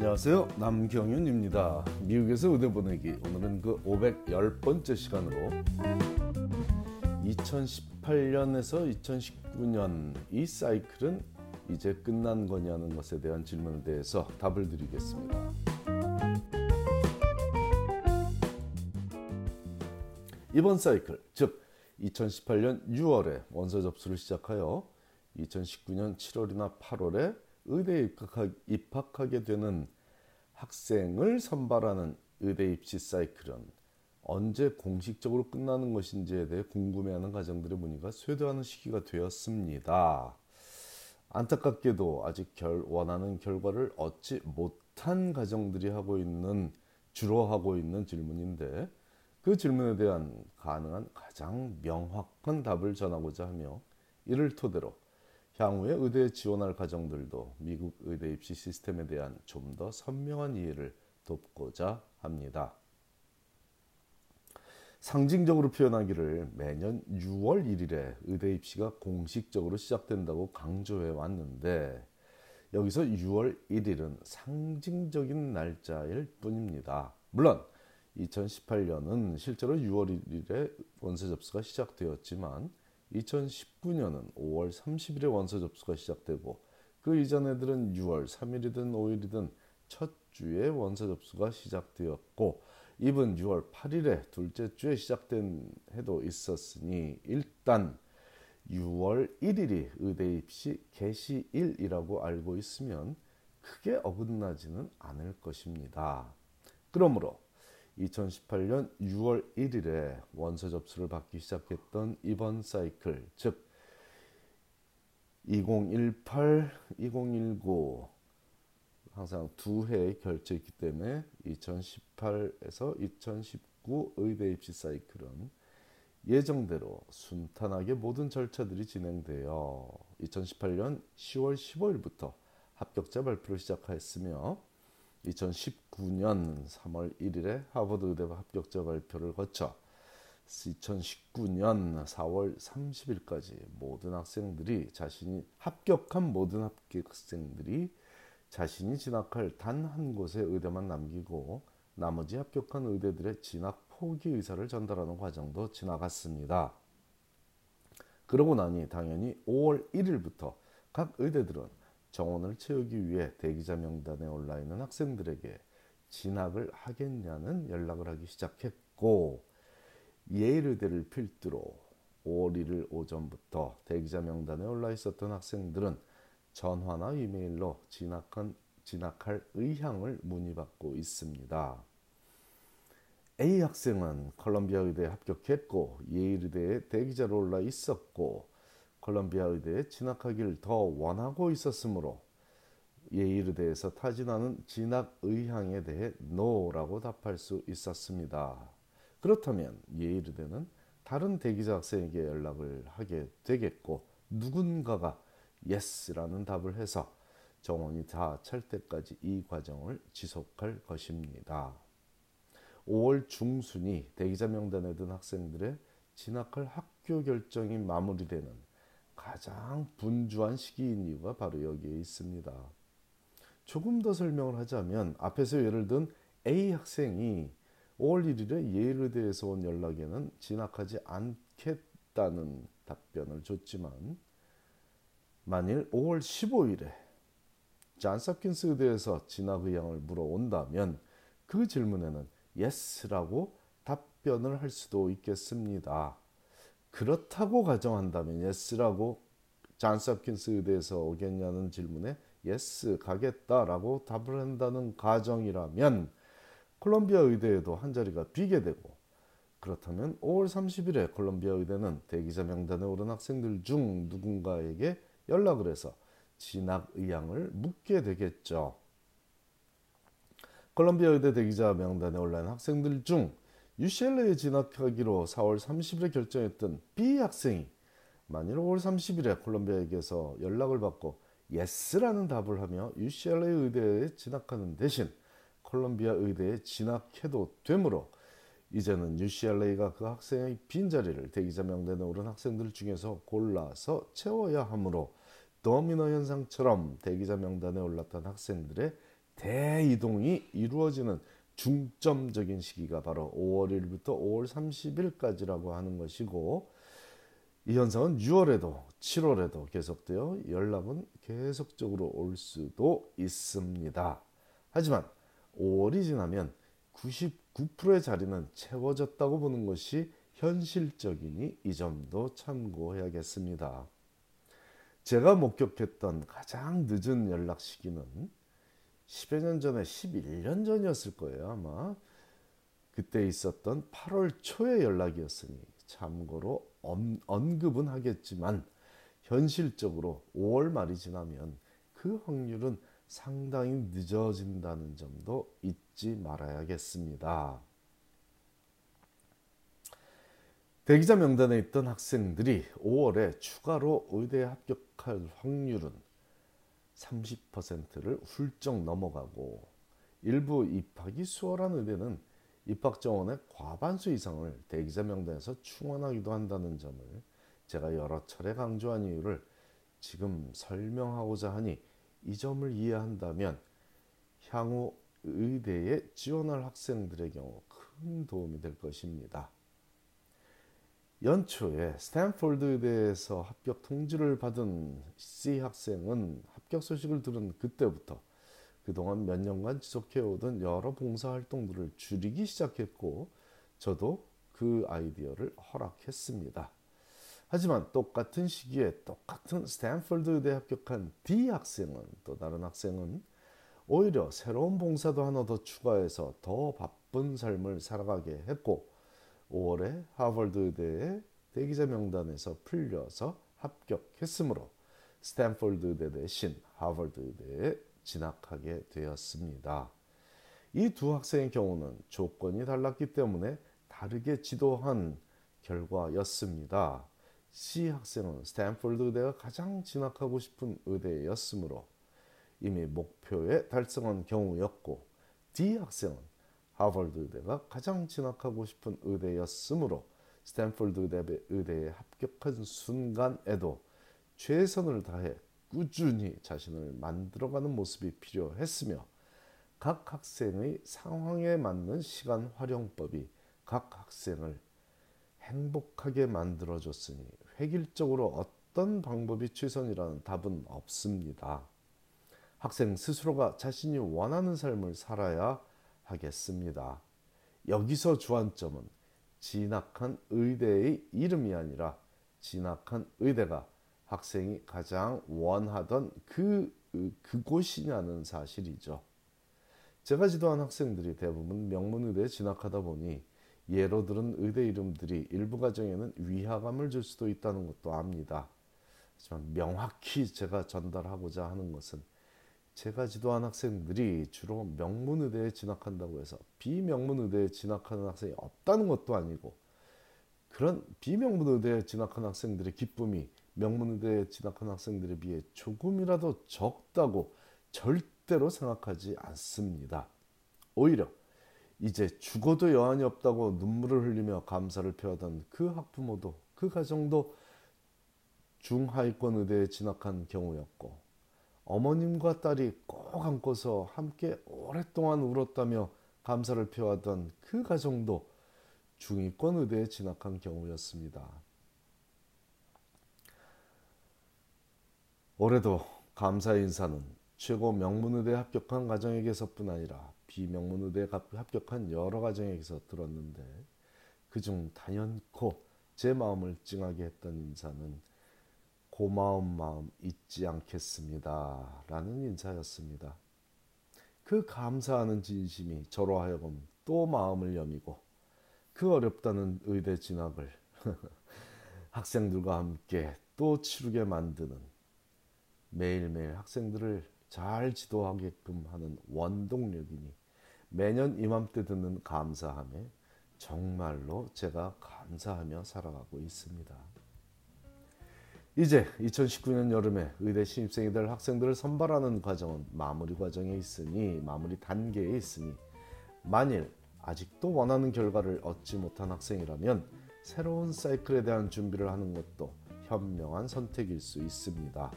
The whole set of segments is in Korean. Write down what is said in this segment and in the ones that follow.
안녕하세요. 남경윤입니다. 미국에서 의대 보내기. 오늘은 그 510번째 시간으로 2018년에서 2019년 이 사이클은 이제 끝난 거냐는 것에 대한 질문에 대해서 답을 드리겠습니다. 이번 사이클, 즉 2018년 6월에 원서 접수를 시작하여 2019년 7월이나 8월에 의대에 입학하게 되는 학생을 선발하는 의대 입시 사이클은 언제 공식적으로 끝나는 것인지에 대해 궁금해하는 가정들의 문의가 쇄도하는 시기가 되었습니다. 안타깝게도 아직 결, 원하는 결과를 얻지 못한 가정들이 하고 있는 주로 하고 있는 질문인데 그 질문에 대한 가능한 가장 명확한 답을 전하고자 하며 이를 토대로 향후에 의대에 지원할 가정들도 미국 의대 입시 시스템에 대한 좀 더 선명한 이해를 돕고자 합니다. 상징적으로 표현하기를 매년 6월 1일에 의대 입시가 공식적으로 시작된다고 강조해 왔는데 여기서 6월 1일은 상징적인 날짜일 뿐입니다. 물론 2018년은 실제로 6월 1일에 원서 접수가 시작되었지만 2019년은 5월 30일에 원서 접수가 시작되고 그 이전 애들은 6월 3일이든 5일이든 첫 주에 원서 접수가 시작되었고 이번 6월 8일에 둘째 주에 시작된 해도 있었으니 일단 6월 1일이 의대 입시 개시일이라고 알고 있으면 크게 어긋나지는 않을 것입니다. 그러므로 2018년 6월 1일에 원서 접수를 받기 시작했던 이번 사이클, 즉 2018, 2019 항상 두 해의 결제있기 때문에 2018에서 2019 의대 입시 사이클은 예정대로 순탄하게 모든 절차들이 진행되어 2018년 10월 15일부터 합격자 발표를 시작하였으며 2019년 3월 1일에 하버드 의대 합격자 발표를 거쳐 2019년 4월 30일까지 모든 학생들이 자신이 합격한 모든 합격생들이 자신이 진학할 단 한 곳의 의대만 남기고 나머지 합격한 의대들의 진학 포기 의사를 전달하는 과정도 지나갔습니다. 그러고 나니 당연히 5월 1일부터 각 의대들은 정원을 채우기 위해 대기자 명단에 올라 있는 학생들에게 진학을 하겠냐는 연락을 하기 시작했고 예일의대를 필두로 5월 1일 오전부터 대기자 명단에 올라 있었던 학생들은 전화나 이메일로 진학한, 진학할 의향을 문의받고 있습니다. A 학생은 컬럼비아 의대에 합격했고 예일 의대에 대기자로 올라 있었고 콜롬비아 의대에 진학하기를 더 원하고 있었으므로 예일 의대에서 타진하는 진학 의향에 대해 NO라고 답할 수 있었습니다. 그렇다면 예일 의대는 다른 대기자 학생에게 연락을 하게 되겠고 누군가가 yes라는 답을 해서 정원이 다 찰 때까지 이 과정을 지속할 것입니다. 5월 중순이 대기자 명단에 든 학생들의 진학할 학교 결정이 마무리되는 가장 분주한 시기인 이유가 바로 여기에 있습니다. 조금 더 설명을 하자면 앞에서 예를 든 A 학생이 5월 1일에 예일대에서 온 연락에는 진학하지 않겠다는 답변을 줬지만 만일 5월 15일에 잔스킨스 의대에서 진학 의향을 물어온다면 그 질문에는 yes라고 답변을 할 수도 있겠습니다. 그렇다고 가정한다면 yes라고 잔스 홉킨스 의대에서 오겠냐는 질문에 yes 가겠다라고 답을 한다는 가정이라면 콜롬비아 의대에도 한 자리가 비게 되고 그렇다면 5월 30일에 콜롬비아 의대는 대기자 명단에 오른 학생들 중 누군가에게 연락을 해서 진학 의향을 묻게 되겠죠. 콜롬비아 의대 대기자 명단에 올라온 학생들 중 UCLA에 진학하기로 4월 30일에 결정했던 B 학생이 만일 5월 30일에 콜롬비아에게서 연락을 받고 yes라는 답을 하며 UCLA 의대에 진학하는 대신 콜롬비아 의대에 진학해도 되므로 이제는 UCLA가 그 학생의 빈자리를 대기자 명단에 오른 학생들 중에서 골라서 채워야 하므로 도미노 현상처럼 대기자 명단에 올랐던 학생들의 대이동이 이루어지는 중점적인 시기가 바로 5월 1일부터 5월 30일까지라고 하는 것이고 이 현상은 6월에도 7월에도 계속되어 연락은 계속적으로 올 수도 있습니다. 하지만 5월이 지나면 99%의 자리는 채워졌다고 보는 것이 현실적이니 이 점도 참고해야겠습니다. 제가 목격했던 가장 늦은 연락 시기는 10여 년 전에 11년 전이었을 거예요 아마 그때 있었던 8월 초의 연락이었으니 참고로 언급은 하겠지만 현실적으로 5월 말이 지나면 그 확률은 상당히 늦어진다는 점도 잊지 말아야겠습니다. 대기자 명단에 있던 학생들이 5월에 추가로 의대에 합격할 확률은 30%를 훌쩍 넘어가고 일부 입학이 수월한 의대는 입학 정원의 과반수 이상을 대기자 명단에서 충원하기도 한다는 점을 제가 여러 차례 강조한 이유를 지금 설명하고자 하니 이 점을 이해한다면 향후 의대에 지원할 학생들의 경우 큰 도움이 될 것입니다. 연초에 스탠포드 의대에서 합격 통지를 받은 C 학생은 합격 소식을 들은 그때부터 그동안 몇 년간 지속해오던 여러 봉사활동들을 줄이기 시작했고 저도 그 아이디어를 허락했습니다. 하지만 똑같은 시기에 똑같은 스탠퍼드 의대 합격한 D 학생은 또 다른 학생은 오히려 새로운 봉사도 하나 더 추가해서 더 바쁜 삶을 살아가게 했고 5월에 하버드 의대의 대기자 명단에서 풀려서 합격했으므로 스탠퍼드 의대 대신 하버드 의대에 진학하게 되었습니다. 이 두 학생의 경우는 조건이 달랐기 때문에 다르게 지도한 결과였습니다. C 학생은 스탠포드 의대가 가장 진학하고 싶은 의대였으므로 이미 목표에 달성한 경우였고 D 학생은 하버드 의대가 가장 진학하고 싶은 의대였으므로 스탠포드 의대에 합격한 순간에도 최선을 다해 꾸준히 자신을 만들어가는 모습이 필요했으며 각 학생의 상황에 맞는 시간 활용법이 각 학생을 행복하게 만들어줬으니 획일적으로 어떤 방법이 최선이라는 답은 없습니다. 학생 스스로가 자신이 원하는 삶을 살아야 하겠습니다. 여기서 주안점은 진학한 의대의 이름이 아니라 진학한 의대가 학생이 가장 원하던 그 그곳이냐는 사실이죠. 제가 지도한 학생들이 대부분 명문의대에 진학하다 보니 예로 들은 의대 이름들이 일부 가정에는 위화감을 줄 수도 있다는 것도 압니다. 하지만 명확히 제가 전달하고자 하는 것은 제가 지도한 학생들이 주로 명문 의대에 진학한다고 해서 비명문 의대에 진학하는 학생이 없다는 것도 아니고 그런 비명문 의대에 진학한 학생들의 기쁨이 명문 의대에 진학한 학생들에 비해 조금이라도 적다고 절대로 생각하지 않습니다. 오히려 이제 죽어도 여한이 없다고 눈물을 흘리며 감사를 표하던 그 학부모도 그 가정도 중하위권 의대에 진학한 경우였고 어머님과 딸이 꼭 안고서 함께 오랫동안 울었다며 감사를 표하던 그 가정도 중위권 의대에 진학한 경우였습니다. 올해도 감사 인사는 최고 명문의대 합격한 가정에게서뿐 아니라 비명문의대 합격한 여러 가정에게서 들었는데 그중 단연코 제 마음을 찡하게 했던 인사는 고마운 마음 잊지 않겠습니다. 라는 인사였습니다. 그 감사하는 진심이 저로 하여금 또 마음을 여미고 그 어렵다는 의대 진학을 학생들과 함께 또 치르게 만드는 매일매일 학생들을 잘 지도하게끔 하는 원동력이니 매년 이맘때 듣는 감사함에 정말로 제가 감사하며 살아가고 있습니다. 이제 2019년 여름에 의대 신입생이 될 학생들을 선발하는 과정은 마무리 과정에 있으니 마무리 단계에 있으니 만일 아직도 원하는 결과를 얻지 못한 학생이라면 새로운 사이클에 대한 준비를 하는 것도 현명한 선택일 수 있습니다.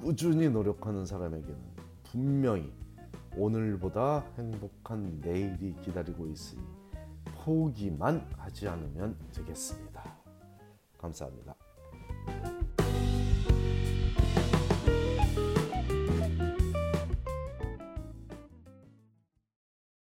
꾸준히 노력하는 사람에게는 분명히 오늘보다 행복한 내일이 기다리고 있으니 포기만 하지 않으면 되겠습니다. 감사합니다.